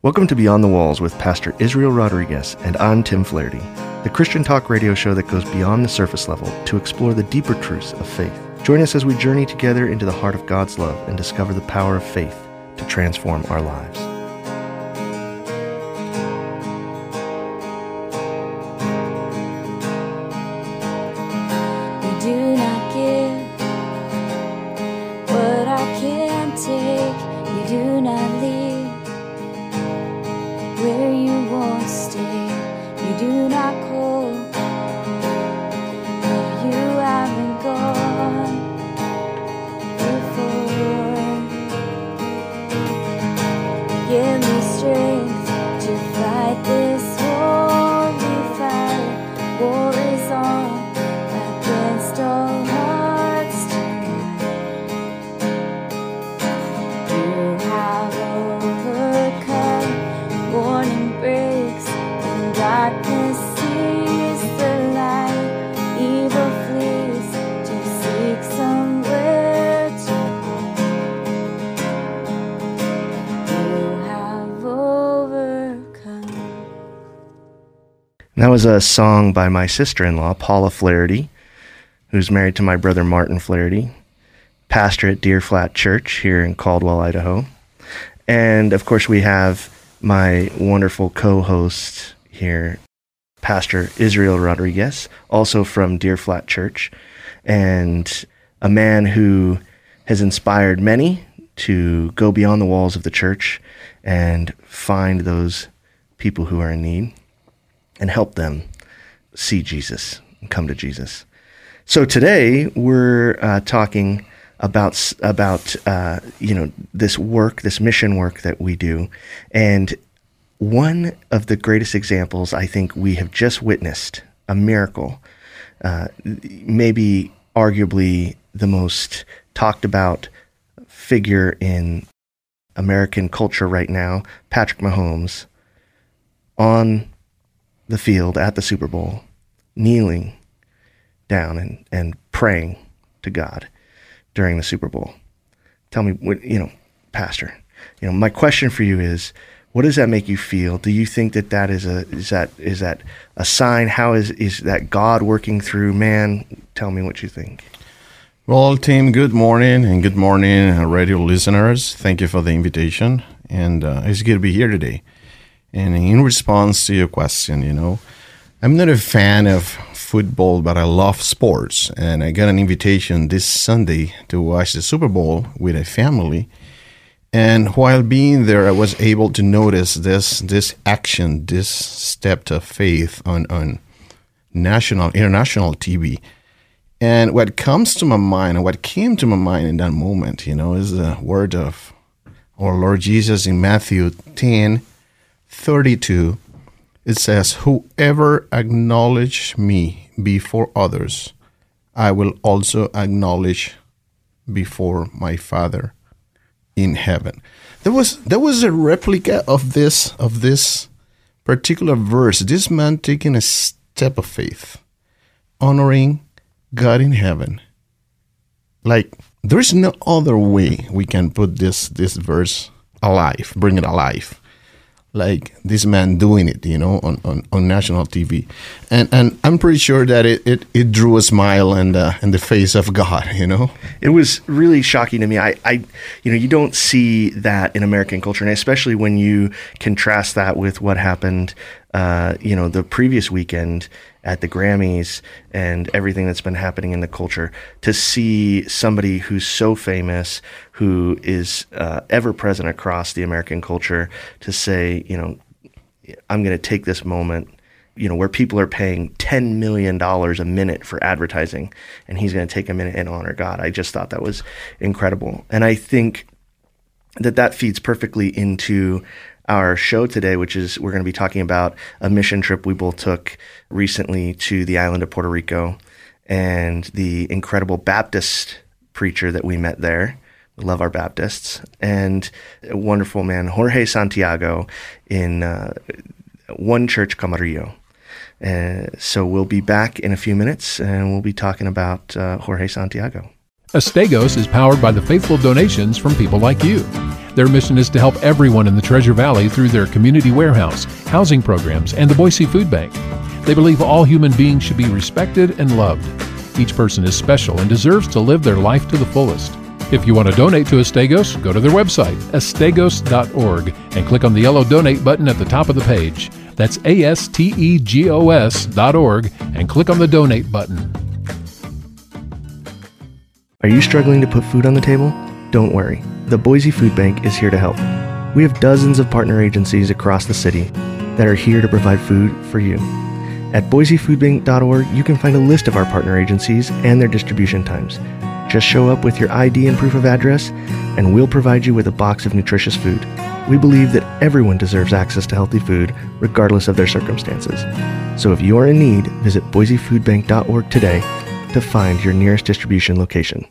Welcome to Beyond the Walls with Pastor Israel Rodriguez, and I'm Tim Flaherty, the Christian talk radio show that goes beyond the surface level to explore the deeper truths of faith. Join us as we journey together into the heart of God's love and discover the power of faith to transform our lives. Was a song by my sister in law, Paula Flaherty, who's married to my brother Martin Flaherty, pastor at Deer Flat Church here in Caldwell, Idaho. And of course, we have my wonderful co host here, Pastor Israel Rodriguez, also from Deer Flat Church, and a man who has inspired many to go beyond the walls of the church and find those people who are in need and help them see Jesus and come to Jesus. So today we're uh, talking about about uh, you know this work, this mission work that we do, and one of the greatest examples I think we have just witnessed a miracle, uh, maybe arguably the most talked about figure in American culture right now, Patrick Mahomes, on the field at the Super Bowl, kneeling down and, and praying to God during the Super Bowl. Tell me what you know, Pastor. You know, my question for you is, what does that make you feel? Do you think that that is a is that is that a sign? How is is that God working through man? Tell me what you think. Well, Tim, good morning and good morning, uh, radio listeners. Thank you for the invitation, and uh, it's good to be here today. And in response to your question, you know, I'm not a fan of football, but I love sports, and I got an invitation this Sunday to watch the Super Bowl with a family. And while being there, I was able to notice this this action, this step of faith on on national, international TV. And what comes to my mind, and what came to my mind in that moment, you know, is the word of our Lord Jesus in Matthew 10 32. It says, Whoever acknowledge me before others, I will also acknowledge before my Father in heaven. There was there was a replica of this of this particular verse. This man taking a step of faith, honoring God in heaven. Like there's no other way we can put this this verse alive, bring it alive. Like this man doing it, you know, on, on, on national TV, and and I'm pretty sure that it, it, it drew a smile and uh, in the face of God, you know. It was really shocking to me. I, I, you know, you don't see that in American culture, and especially when you contrast that with what happened, uh, you know, the previous weekend at the Grammys and everything that's been happening in the culture. To see somebody who's so famous, who is uh, ever present across the American culture, to say, you know, I'm going to take this moment you know, where people are paying $10 million a minute for advertising, and he's going to take a minute and honor God. I just thought that was incredible. And I think that that feeds perfectly into our show today, which is we're going to be talking about a mission trip we both took recently to the island of Puerto Rico and the incredible Baptist preacher that we met there. We love our Baptists and a wonderful man, Jorge Santiago, in uh, One Church Comerío. Uh, so we'll be back in a few minutes and we'll be talking about uh, Jorge Santiago. Astegos is powered by the faithful donations from people like you. Their mission is to help everyone in the Treasure Valley through their community warehouse, housing programs, and the Boise Food Bank. They believe all human beings should be respected and loved. Each person is special and deserves to live their life to the fullest. If you want to donate to Astegos, go to their website, astegos.org, and click on the yellow donate button at the top of the page. That's A S T E G O S dot org, and click on the donate button. Are you struggling to put food on the table? Don't worry. The Boise Food Bank is here to help. We have dozens of partner agencies across the city that are here to provide food for you. At boisefoodbank.org, you can find a list of our partner agencies and their distribution times. Just show up with your ID and proof of address, and we'll provide you with a box of nutritious food. We believe that everyone deserves access to healthy food, regardless of their circumstances. So if you're in need, visit boisefoodbank.org today to find your nearest distribution location.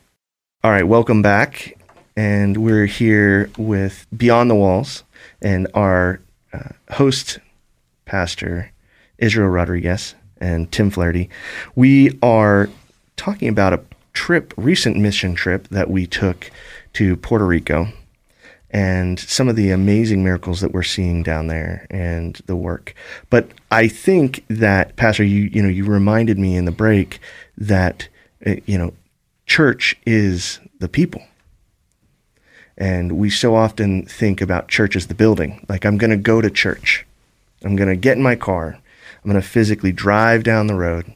All right, welcome back. And we're here with Beyond the Walls and our uh, host, Pastor Israel Rodriguez and Tim Flaherty. We are talking about a trip, recent mission trip that we took to Puerto Rico and some of the amazing miracles that we're seeing down there and the work. But I think that Pastor, you you know, you reminded me in the break that uh, you know, church is the people. And we so often think about church as the building. Like I'm going to go to church. I'm going to get in my car. I'm going to physically drive down the road.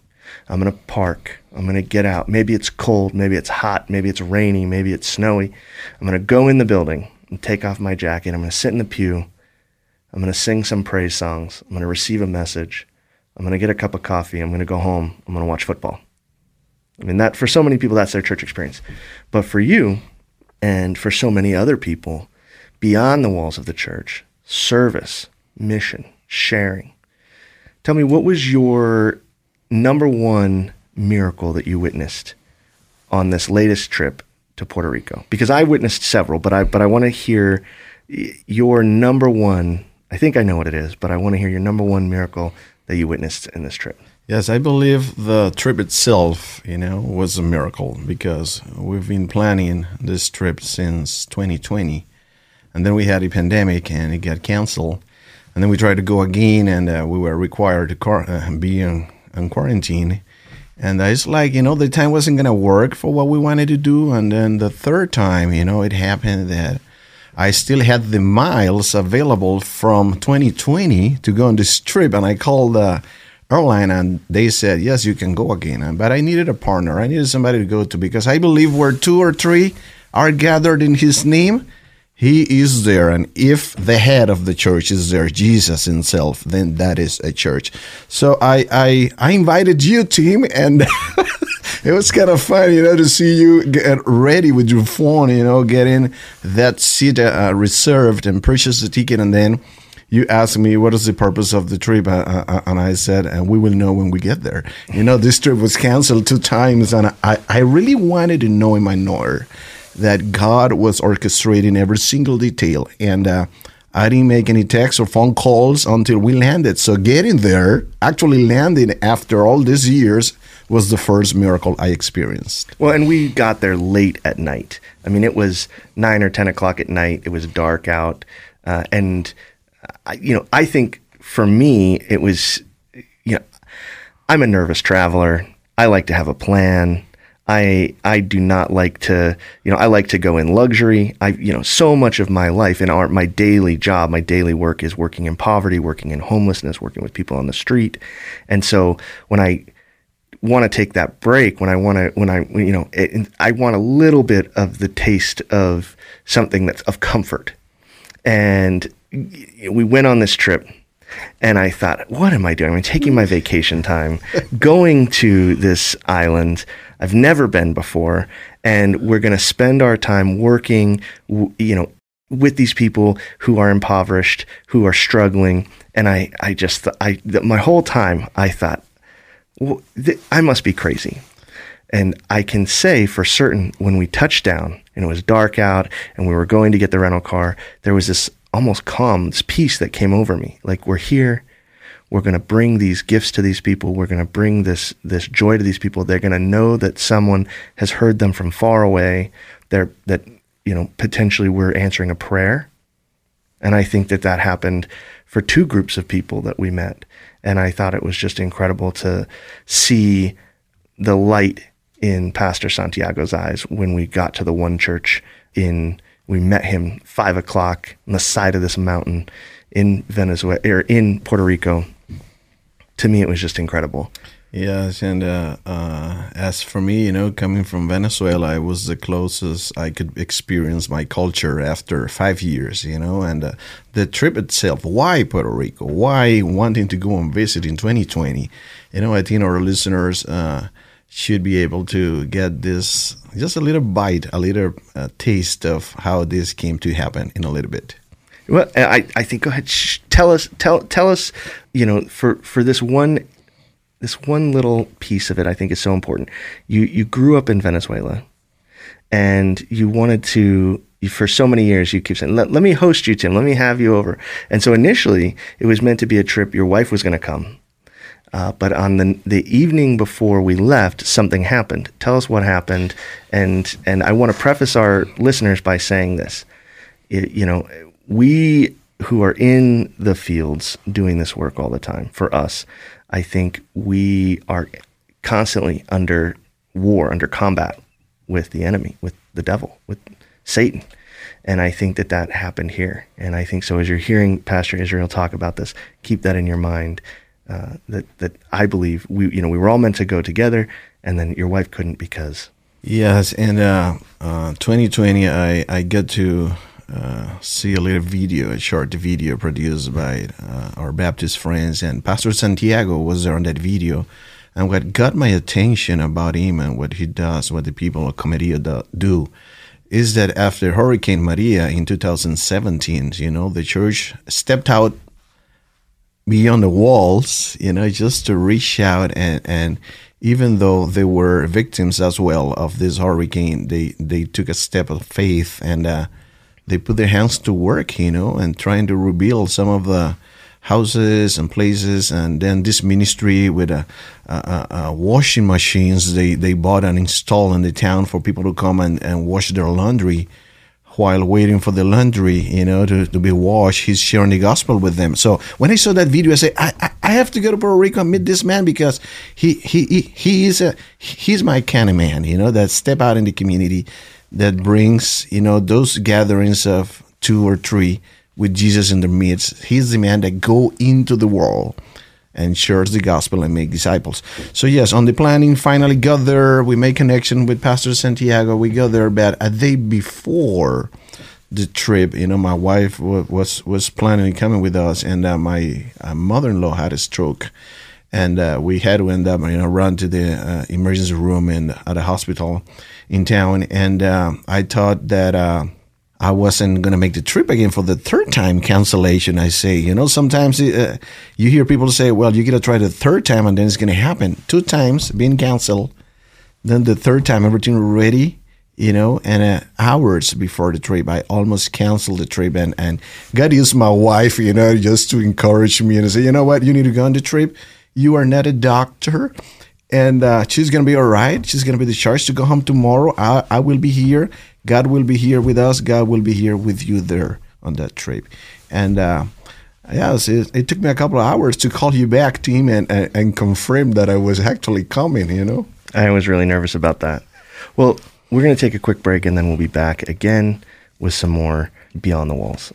I'm going to park. I'm going to get out. Maybe it's cold. Maybe it's hot. Maybe it's rainy. Maybe it's snowy. I'm going to go in the building and take off my jacket. I'm going to sit in the pew. I'm going to sing some praise songs. I'm going to receive a message. I'm going to get a cup of coffee. I'm going to go home. I'm going to watch football. I mean, that for so many people, that's their church experience. But for you and for so many other people, beyond the walls of the church, service, mission, sharing. Tell me, what was your number one miracle that you witnessed on this latest trip to Puerto Rico? Because I witnessed several, but I but I want to hear your number one. I think I know what it is, but I want to hear your number one miracle that you witnessed in this trip. Yes, I believe the trip itself, you know, was a miracle because we've been planning this trip since 2020, and then we had a pandemic and it got canceled, and then we tried to go again, and uh, we were required to car- uh, be in, in quarantine, and it's like you know the time wasn't gonna work for what we wanted to do, and then the third time, you know, it happened that. I still had the miles available from 2020 to go on this trip, and I called airline and they said, Yes, you can go again. But I needed a partner. I needed somebody to go to because I believe where two or three are gathered in his name, he is there. And if the head of the church is there, Jesus himself, then that is a church. So I I, I invited you, Tim, and it was kind of fun, you know, to see you get ready with your phone, you know, getting that seat uh, reserved and purchase the ticket and then you asked me what is the purpose of the trip, uh, uh, and I said, and we will know when we get there. You know, this trip was canceled two times, and I, I really wanted to know in my knower that God was orchestrating every single detail, and uh, I didn't make any texts or phone calls until we landed. So getting there, actually landing after all these years, was the first miracle I experienced. Well, and we got there late at night. I mean, it was nine or ten o'clock at night. It was dark out, uh, and you know, I think for me, it was, you know, I'm a nervous traveler. I like to have a plan. I I do not like to, you know, I like to go in luxury. I, you know, so much of my life and our my daily job, my daily work is working in poverty, working in homelessness, working with people on the street. And so when I want to take that break, when I want to, when I, you know, it, I want a little bit of the taste of something that's of comfort. And we went on this trip and I thought, what am I doing? I'm taking my vacation time, going to this island I've never been before, and we're going to spend our time working, you know, with these people who are impoverished, who are struggling. And I, I just, I, my whole time, I thought, well, th- I must be crazy. And I can say for certain when we touched down and it was dark out and we were going to get the rental car, there was this almost calm, this peace that came over me. Like we're here, we're going to bring these gifts to these people. We're going to bring this this joy to these people. They're going to know that someone has heard them from far away. They're that you know potentially we're answering a prayer. And I think that that happened for two groups of people that we met. And I thought it was just incredible to see the light in Pastor Santiago's eyes when we got to the one church in we met him five o'clock on the side of this mountain in Venezuela or in Puerto Rico. To me, it was just incredible. Yes, and uh, uh, as for me, you know, coming from Venezuela, it was the closest I could experience my culture after five years, you know, and uh, the trip itself. Why Puerto Rico? Why wanting to go and visit in 2020? You know, I think our listeners uh, should be able to get this just a little bite, a little uh, taste of how this came to happen in a little bit. Well, I, I think go ahead. Tell us, tell tell us. You know, for for this one, this one little piece of it, I think is so important. You you grew up in Venezuela, and you wanted to. You, for so many years, you keep saying, let, "Let me host you, Tim. Let me have you over." And so initially, it was meant to be a trip. Your wife was going to come, uh, but on the the evening before we left, something happened. Tell us what happened, and and I want to preface our listeners by saying this. It, you know, we who are in the fields doing this work all the time, for us, I think we are constantly under war, under combat with the enemy, with the devil, with Satan. And I think that that happened here. And I think so. As you're hearing Pastor Israel talk about this, keep that in your mind. Uh, that that I believe we you know we were all meant to go together, and then your wife couldn't because. Yes, and uh, uh, 2020, I I get to uh, see a little video, a short video produced by uh, our Baptist friends, and Pastor Santiago was there on that video. And what got my attention about him and what he does, what the people of Comerío do, is that after Hurricane Maria in 2017, you know, the church stepped out beyond the walls, you know, just to reach out and, and even though they were victims as well of this hurricane, they, they took a step of faith and uh, they put their hands to work, you know, and trying to rebuild some of the houses and places. And then this ministry with a, a, a washing machines they, they bought and installed in the town for people to come and, and wash their laundry while waiting for the laundry, you know, to, to be washed, he's sharing the gospel with them. So when I saw that video, I said, I, I, I have to go to Puerto Rico and meet this man because he, he, he, he is a, he's my kind of man, you know, that step out in the community that brings, you know, those gatherings of two or three with Jesus in the midst. He's the man that go into the world and shares the gospel and make disciples. So yes, on the planning, finally got there. We made connection with Pastor Santiago. We got there but a day before the trip. You know, my wife was was planning coming with us, and uh, my uh, mother-in-law had a stroke, and uh, we had to end up you know run to the uh, emergency room in at a hospital in town. And uh, I thought that uh, I wasn't going to make the trip again for the third time cancellation. I say, you know, sometimes uh, you hear people say, well, you got to try the third time and then it's going to happen. Two times being canceled. Then the third time, everything ready, you know, and uh, hours before the trip, I almost canceled the trip. And, and God used my wife, you know, just to encourage me and say, you know what, you need to go on the trip. You are not a doctor and uh, she's gonna be all right. She's gonna be discharged to go home tomorrow. I, I will be here. God will be here with us. God will be here with you there on that trip. And uh, yes, it, it, took me a couple of hours to call you back, Tim, and, and, and confirm that I was actually coming. You know, I was really nervous about that. Well, we're gonna take a quick break, and then we'll be back again with some more Beyond the Walls.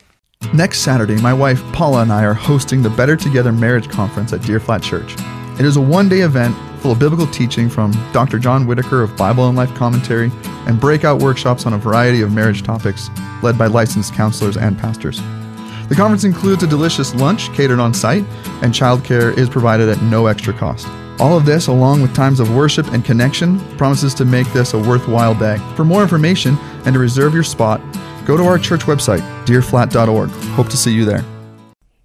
Next Saturday, my wife Paula and I are hosting the Better Together Marriage Conference at Deer Flat Church. It is a one day event full of biblical teaching from Dr. John Whitaker of Bible and Life Commentary and breakout workshops on a variety of marriage topics led by licensed counselors and pastors. The conference includes a delicious lunch catered on site, and childcare is provided at no extra cost. All of this, along with times of worship and connection, promises to make this a worthwhile day. For more information and to reserve your spot, go to our church website, deerflat.org. Hope to see you there.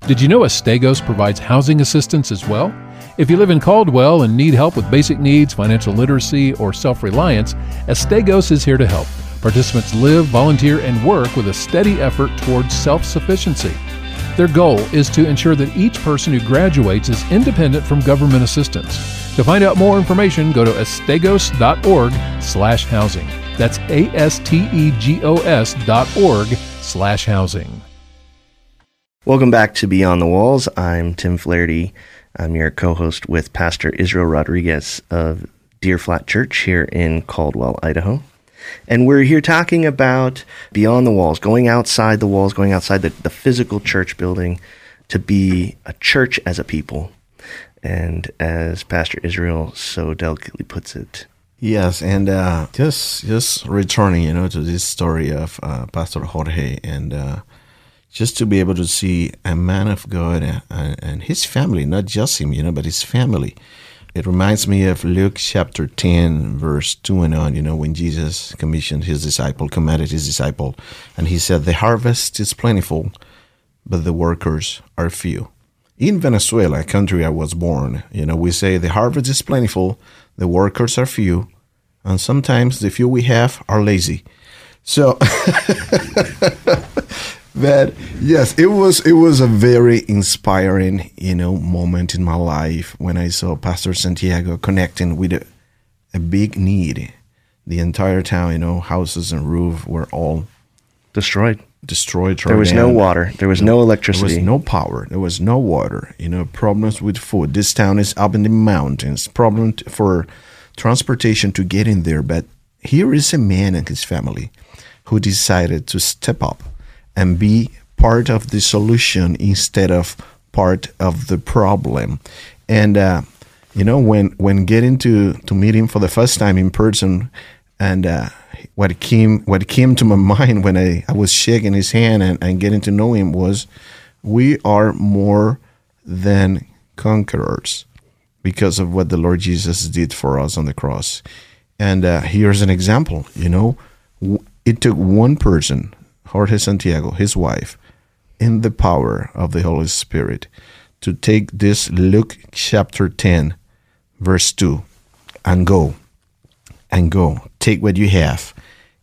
Did you know Astegos provides housing assistance as well? If you live in Caldwell and need help with basic needs, financial literacy, or self reliance, Astegos is here to help. Participants live, volunteer, and work with a steady effort towards self sufficiency. Their goal is to ensure that each person who graduates is independent from government assistance. To find out more information, go to astegos.org/housing. That's a s t e g o s dot org slash housing. Welcome back to Beyond the Walls. I'm Tim Flaherty. I'm your co-host with Pastor Israel Rodriguez of Deer Flat Church here in Caldwell, Idaho. And we're here talking about beyond the walls, going outside the walls, going outside the, the physical church building to be a church as a people. And as Pastor Israel so delicately puts it, Yes, and uh, just just returning, you know, to this story of uh, Pastor Jorge, and uh, just to be able to see a man of God and, and his family, not just him, you know, but his family. It reminds me of Luke chapter 10, verse 2 and on, you know, when Jesus commissioned his disciple, commanded his disciple, and he said, The harvest is plentiful, but the workers are few. In Venezuela, a country I was born, you know, we say the harvest is plentiful, the workers are few, and sometimes the few we have are lazy. So that yes, it was it was a very inspiring, you know, moment in my life when I saw Pastor Santiago connecting with a, a big need. The entire town, you know, houses and roof were all destroyed. destroyed. There was no water. There was no There electricity. was no power. There was no water. You know, problems with food. This town is up in the mountains. Problem t- for transportation to get in there. But here is a man and his family who decided to step up and be part of the solution instead of part of the problem. And uh, you know, when when getting to to meet him for the first time in person, and uh, what came what came to my mind when I, I was shaking his hand and, and getting to know him was we are more than conquerors because of what the Lord Jesus did for us on the cross. And uh, here's an example. You know, it took one person, Jorge Santiago, his wife, in the power of the Holy Spirit, to take this Luke chapter 10, verse 2, and go and go. Take what you have.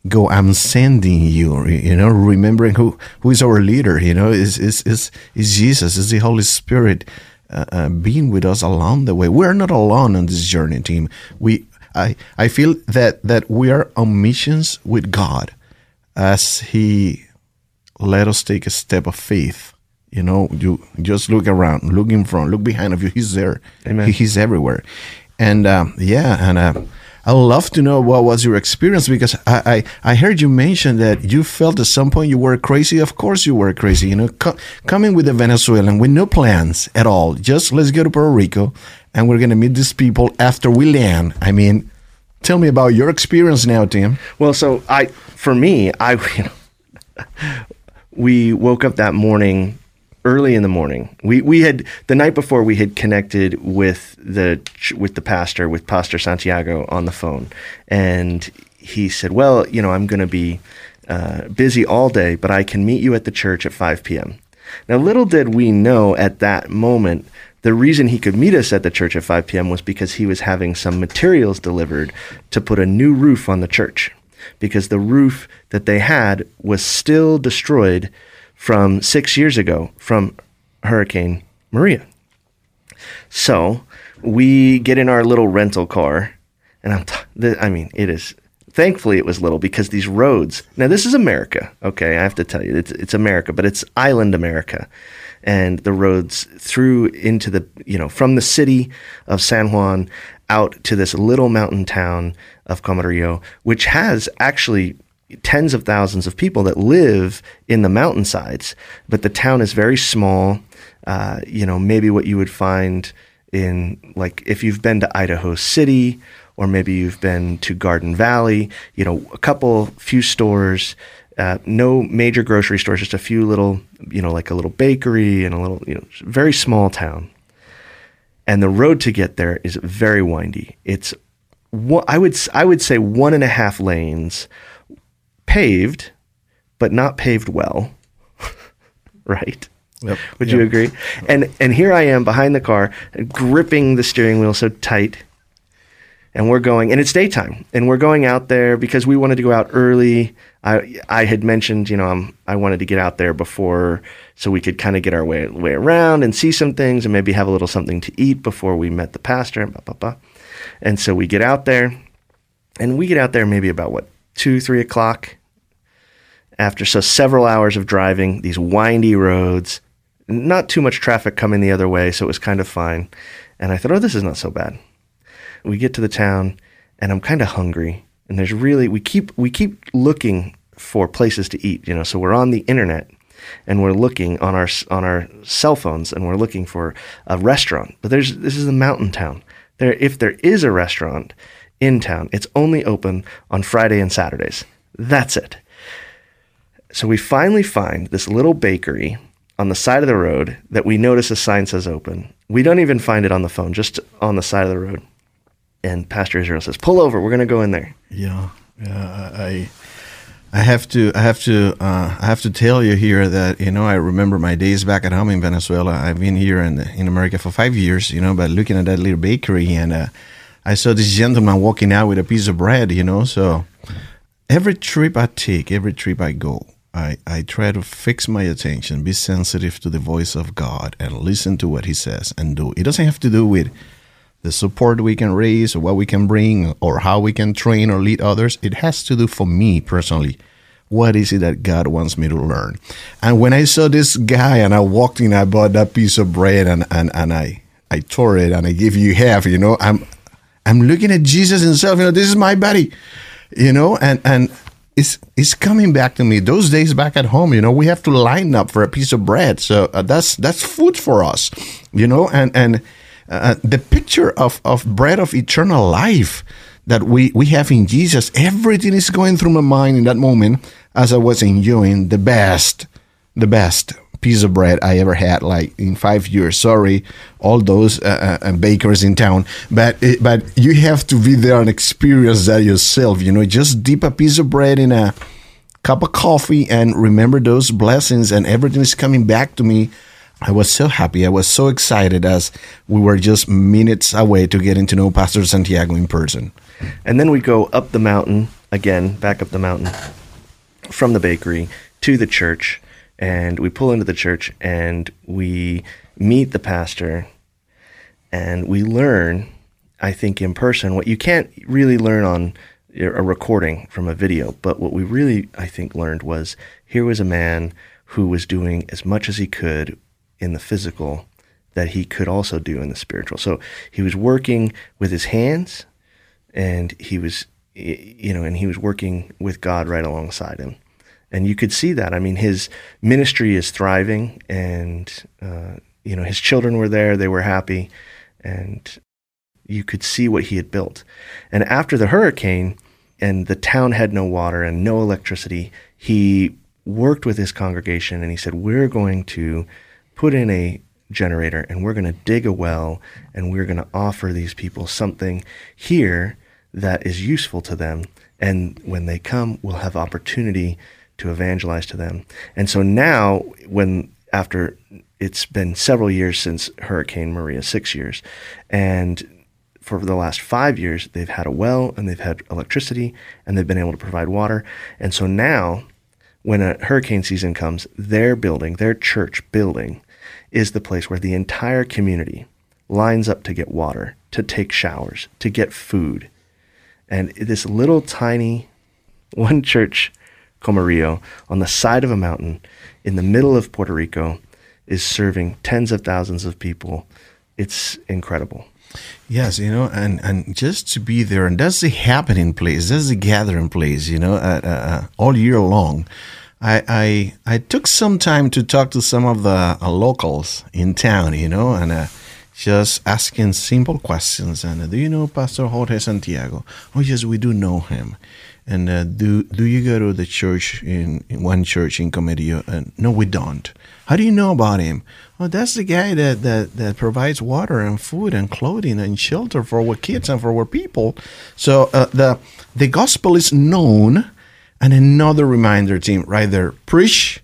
Go. I'm sending you. You know, remembering who who is our leader. You know, is is is is Jesus? Is the Holy Spirit uh, uh, being with us along the way? We're not alone on this journey, Tim. We. I, I feel that, that we are on missions with God as He let us take a step of faith. You know, you just look around, look in front, look behind of you. He's there. Amen. He- he's everywhere. And um, yeah, and uh, I would love to know what was your experience because I, I, I heard you mention that you felt at some point you were crazy. Of course, you were crazy. You know, co- coming with a Venezuelan with no plans at all. Just let's go to Puerto Rico and we're going to meet these people after we land. I mean, tell me about your experience now, Tim. Well, so I, for me, I, you know, we woke up that morning early in the morning. We we had the night before we had connected with the with the pastor with Pastor Santiago on the phone, and he said, "Well, you know, I'm going to be uh, busy all day, but I can meet you at the church at 5 p.m." Now, little did we know at that moment. The reason he could meet us at the church at 5 p.m. was because he was having some materials delivered to put a new roof on the church because the roof that they had was still destroyed from six years ago from Hurricane Maria. So we get in our little rental car, and I'm, t- the, I mean, it is. Thankfully, it was little because these roads. Now, this is America. Okay, I have to tell you, it's it's America, but it's island America, and the roads through into the you know from the city of San Juan out to this little mountain town of Comerío, which has actually tens of thousands of people that live in the mountainsides, but the town is very small. Uh, you know, maybe what you would find in like if you've been to Idaho City or maybe you've been to Garden Valley, you know, a couple few stores, uh, no major grocery stores, just a few little, you know, like a little bakery and a little, you know, very small town. And the road to get there is very windy. It's one, I would I would say one and a half lanes, paved, but not paved well. right? Yep. Would you agree? And and here I am behind the car, gripping the steering wheel so tight, and we're going, and it's daytime, and we're going out there because we wanted to go out early. I I had mentioned, you know, um, I wanted to get out there before so we could kind of get our way way around and see some things, and maybe have a little something to eat before we met the pastor. And blah, blah, blah. And so we get out there, and we get out there maybe about what two three o'clock. After so several hours of driving these windy roads, not too much traffic coming the other way, so it was kind of fine. And I thought, oh, this is not so bad we get to the town and I'm kind of hungry and there's really we keep we keep looking for places to eat, you know. So we're on the internet and we're looking on our on our cell phones and we're looking for a restaurant. But there's this is a mountain town. There if there is a restaurant in town, it's only open on Friday and Saturdays. That's it. So we finally find this little bakery on the side of the road that we notice a sign says open. We don't even find it on the phone, just on the side of the road and Pastor Israel says, "Pull over. We're going to go in there." Yeah, yeah. I, I have to, I have to, uh, I have to tell you here that you know I remember my days back at home in Venezuela. I've been here in in America for five years, you know, but looking at that little bakery and uh, I saw this gentleman walking out with a piece of bread, you know. So every trip I take, every trip I go, I, I try to fix my attention, be sensitive to the voice of God, and listen to what He says and do. It doesn't have to do with the support we can raise or what we can bring or how we can train or lead others. It has to do for me personally. What is it that God wants me to learn? And when I saw this guy and I walked in, I bought that piece of bread and, and, and I, I tore it and I gave you half, you know, I'm, I'm looking at Jesus himself, you know, this is my body, you know, and, and it's, it's coming back to me. Those days back at home, you know, we have to line up for a piece of bread. So uh, that's, that's food for us, you know, and, and, uh, the picture of, of bread of eternal life that we, we have in Jesus, everything is going through my mind in that moment as I was enjoying the best, the best piece of bread I ever had, like in five years. Sorry, all those uh, uh, bakers in town, but it, but you have to be there and experience that yourself. You know, just dip a piece of bread in a cup of coffee and remember those blessings, and everything is coming back to me I was so happy. I was so excited as we were just minutes away to getting to know Pastor Santiago in person. And then we go up the mountain again, back up the mountain from the bakery to the church. And we pull into the church and we meet the pastor and we learn, I think, in person what you can't really learn on a recording from a video. But what we really, I think, learned was here was a man who was doing as much as he could in the physical that he could also do in the spiritual. So he was working with his hands and he was you know and he was working with God right alongside him. And you could see that. I mean his ministry is thriving and uh, you know his children were there, they were happy and you could see what he had built. And after the hurricane and the town had no water and no electricity, he worked with his congregation and he said, We're going to put in a generator and we're going to dig a well and we're going to offer these people something here that is useful to them. And when they come, we'll have opportunity to evangelize to them. And so now, when after it's been several years since Hurricane Maria, six years, and for the last five years, they've had a well and they've had electricity and they've been able to provide water. And so now, when a hurricane season comes, their building, their church building, is the place where the entire community lines up to get water, to take showers, to get food. And this little tiny one church, Comerío, on the side of a mountain in the middle of Puerto Rico is serving tens of thousands of people. It's incredible. Yes, you know, and, and just to be there, and that's the happening place, that's the gathering place, you know, uh, uh, uh all year long. I, I I took some time to talk to some of the uh, locals in town, you know, and uh, just asking simple questions. And uh, do you know Pastor Jorge Santiago? Oh yes, we do know him. And uh, do do you go to the church in, in one church in Comerío? And no, we don't. How do you know about him? Oh, that's the guy that, that, that provides water and food and clothing and shelter for our kids and for our people. So uh, the the gospel is known and another reminder, Tim, right there preach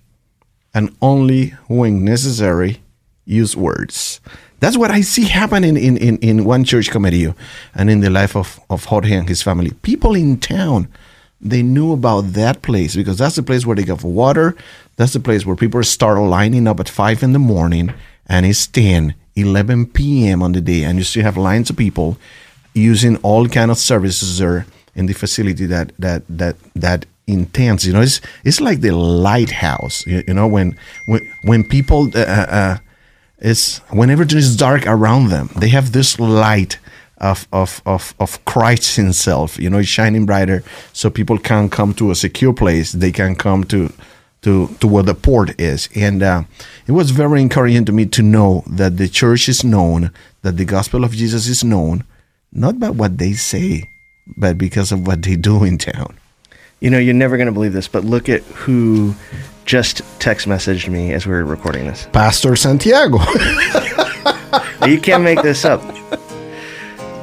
and only when necessary, use words. That's what I see happening in, in, in one church Comerío and in the life of, of Jorge and his family. People in town, they knew about that place because that's the place where they get water. That's the place where people start lining up at 5 in the morning and it's 10, 11 p.m. on the day. And you still have lines of people using all kind of services there in the facility that, that, that, that intense. You know, it's it's like the lighthouse. You, you know, when when when people uh, uh, it's when everything is dark around them, they have this light of of of of Christ Himself. You know, it's shining brighter, so people can come to a secure place. They can come to. To, to where the port is. And uh, it was very encouraging to me to know that the church is known, that the gospel of Jesus is known, not by what they say, but because of what they do in town. You know, you're never going to believe this, but look at who just text messaged me as we were recording this. Pastor Santiago. you can't make this up.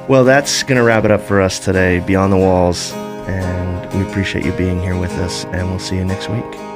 Well, that's going to wrap it up for us today, Beyond the Walls. And we appreciate you being here with us, and we'll see you next week.